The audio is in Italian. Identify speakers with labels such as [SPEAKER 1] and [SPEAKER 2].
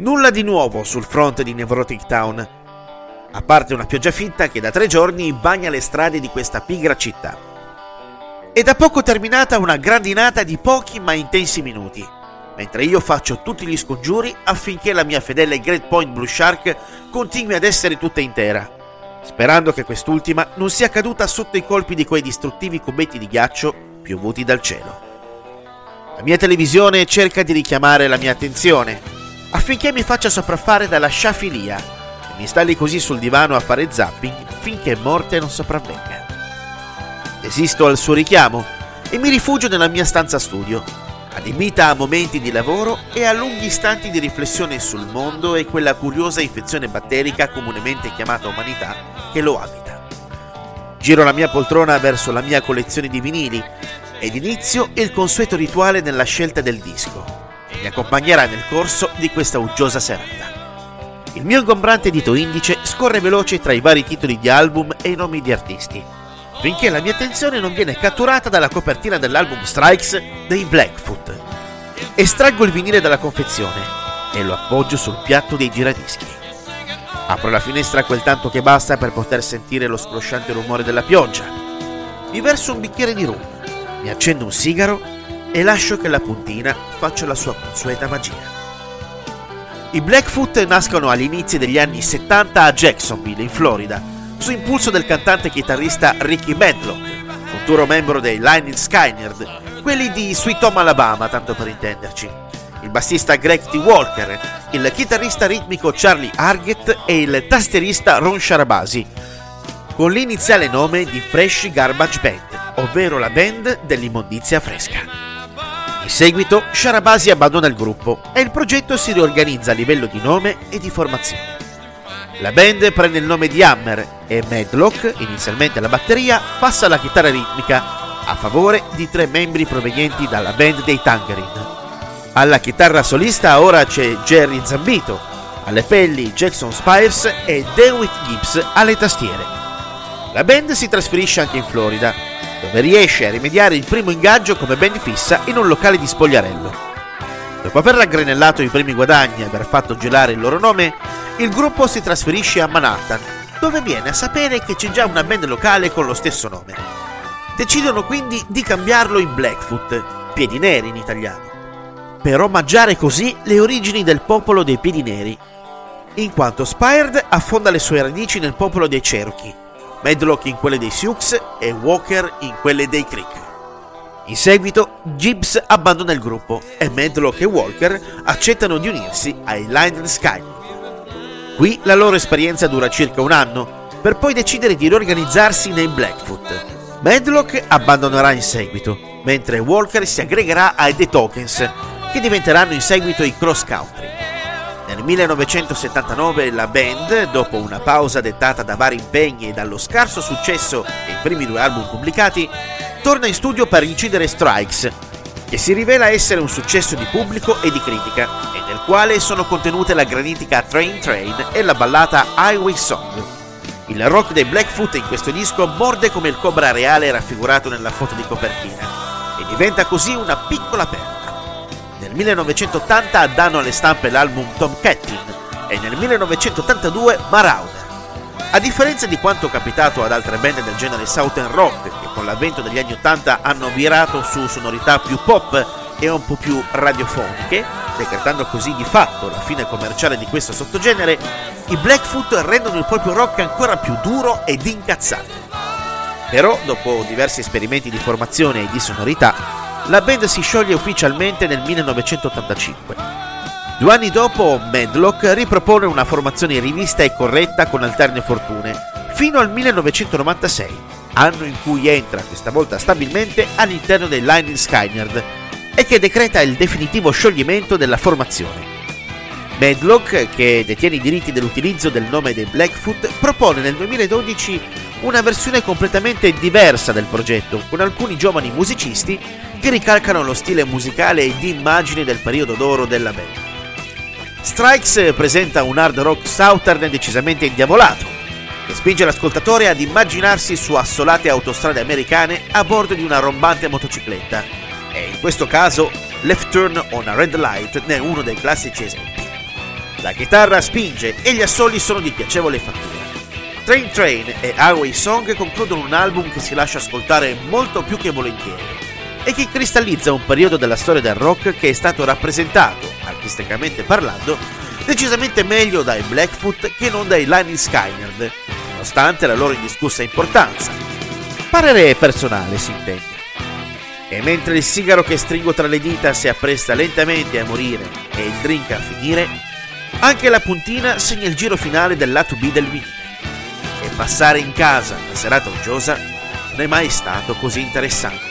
[SPEAKER 1] Nulla di nuovo sul fronte di Nevrotic Town, a parte una pioggia finta che da tre giorni bagna le strade di questa pigra città. È da poco terminata una grandinata di pochi ma intensi minuti, mentre io faccio tutti gli scongiuri affinché la mia fedele Great Point Blue Shark continui ad essere tutta intera, sperando che quest'ultima non sia caduta sotto i colpi di quei distruttivi cubetti di ghiaccio piovuti dal cielo. La mia televisione cerca di richiamare la mia attenzione, affinché mi faccia sopraffare dalla sciafilia e mi installi così sul divano a fare zapping finché morte non sopravvenga. Resisto al suo richiamo e mi rifugio nella mia stanza studio, adibita a momenti di lavoro e a lunghi istanti di riflessione sul mondo e quella curiosa infezione batterica comunemente chiamata umanità che lo abita. Giro la mia poltrona verso la mia collezione di vinili ed inizio il consueto rituale nella scelta del disco mi accompagnerà nel corso di questa uggiosa serata. Il mio ingombrante dito indice scorre veloce tra i vari titoli di album e i nomi di artisti, finché la mia attenzione non viene catturata dalla copertina dell'album Strikes dei Blackfoot. Estraggo il vinile dalla confezione e lo appoggio sul piatto dei giradischi. Apro la finestra quel tanto che basta per poter sentire lo scrosciante rumore della pioggia. Mi verso un bicchiere di rum, mi accendo un sigaro e lascio che la puntina faccia la sua consueta magia. I Blackfoot nascono agli inizi degli anni 70 a Jacksonville, in Florida, su impulso del cantante e chitarrista Ricky Medlock, futuro membro dei Lightning Skynyrd, quelli di Sweet Home Alabama, tanto per intenderci, il bassista Greg T. Walker, il chitarrista ritmico Charlie Argett e il tastierista Ron Sharabasi, con l'iniziale nome di Fresh Garbage Band, ovvero la band dell'immondizia fresca. In seguito, Sharabasi abbandona il gruppo e il progetto si riorganizza a livello di nome e di formazione. La band prende il nome di Hammer e Medlock, inizialmente alla batteria, passa alla chitarra ritmica a favore di tre membri provenienti dalla band dei Tangerine. Alla chitarra solista ora c'è Jerry Zambito, alle pelli Jackson Spires e Dewitt Gibbs alle tastiere. La band si trasferisce anche in Florida dove riesce a rimediare il primo ingaggio come band fissa in un locale di Spogliarello. Dopo aver raggrenellato i primi guadagni e aver fatto gelare il loro nome, il gruppo si trasferisce a Manhattan, dove viene a sapere che c'è già una band locale con lo stesso nome. Decidono quindi di cambiarlo in Blackfoot, piedi neri in italiano, per omaggiare così le origini del popolo dei piedi neri, in quanto Spired affonda le sue radici nel popolo dei Cherokee, Medlock in quelle dei Sioux e Walker in quelle dei Creek. In seguito Gibbs abbandona il gruppo e Medlock e Walker accettano di unirsi ai Lion Sky. Qui la loro esperienza dura circa un anno, per poi decidere di riorganizzarsi nei Blackfoot. Medlock abbandonerà in seguito, mentre Walker si aggregherà ai The Tokens, che diventeranno in seguito i Cross Country. Nel 1979 la band, dopo una pausa dettata da vari impegni e dallo scarso successo dei primi due album pubblicati, torna in studio per incidere Strikes, che si rivela essere un successo di pubblico e di critica, e nel quale sono contenute la granitica Train Train e la ballata Highway Song. Il rock dei Blackfoot in questo disco morde come il cobra reale raffigurato nella foto di copertina, e diventa così una piccola perla. Nel 1980 danno alle stampe l'album Tom Catkin e nel 1982 Marauder. A differenza di quanto capitato ad altre band del genere Southern Rock, che con l'avvento degli anni 80 hanno virato su sonorità più pop e un po' più radiofoniche, decretando così di fatto la fine commerciale di questo sottogenere, i Blackfoot rendono il proprio rock ancora più duro ed incazzato. Però, dopo diversi esperimenti di formazione e di sonorità, la band si scioglie ufficialmente nel 1985. Due anni dopo, Medlock ripropone una formazione rivista e corretta con alterne fortune, fino al 1996, anno in cui entra questa volta stabilmente all'interno dei Lightning Skynyrd e che decreta il definitivo scioglimento della formazione. Medlock, che detiene i diritti dell'utilizzo del nome dei Blackfoot, propone nel 2012 una versione completamente diversa del progetto, con alcuni giovani musicisti che ricalcano lo stile musicale e di immagine del periodo d'oro della band. Strikes presenta un hard rock southern decisamente indiavolato, che spinge l'ascoltatore ad immaginarsi su assolate autostrade americane a bordo di una rombante motocicletta, e in questo caso Left Turn on a Red Light ne è uno dei classici esempi. La chitarra spinge e gli assoli sono di piacevole fattura. Train Train e Highway Song concludono un album che si lascia ascoltare molto più che volentieri e che cristallizza un periodo della storia del rock che è stato rappresentato, artisticamente parlando, decisamente meglio dai Blackfoot che non dai Lightning Skynyrd, nonostante la loro indiscussa importanza. Parere personale, si intende. E mentre il sigaro che stringo tra le dita si appresta lentamente a morire e il drink a finire, anche la puntina segna il giro finale del lato B del vinile. Passare in casa una serata uggiosa non è mai stato così interessante.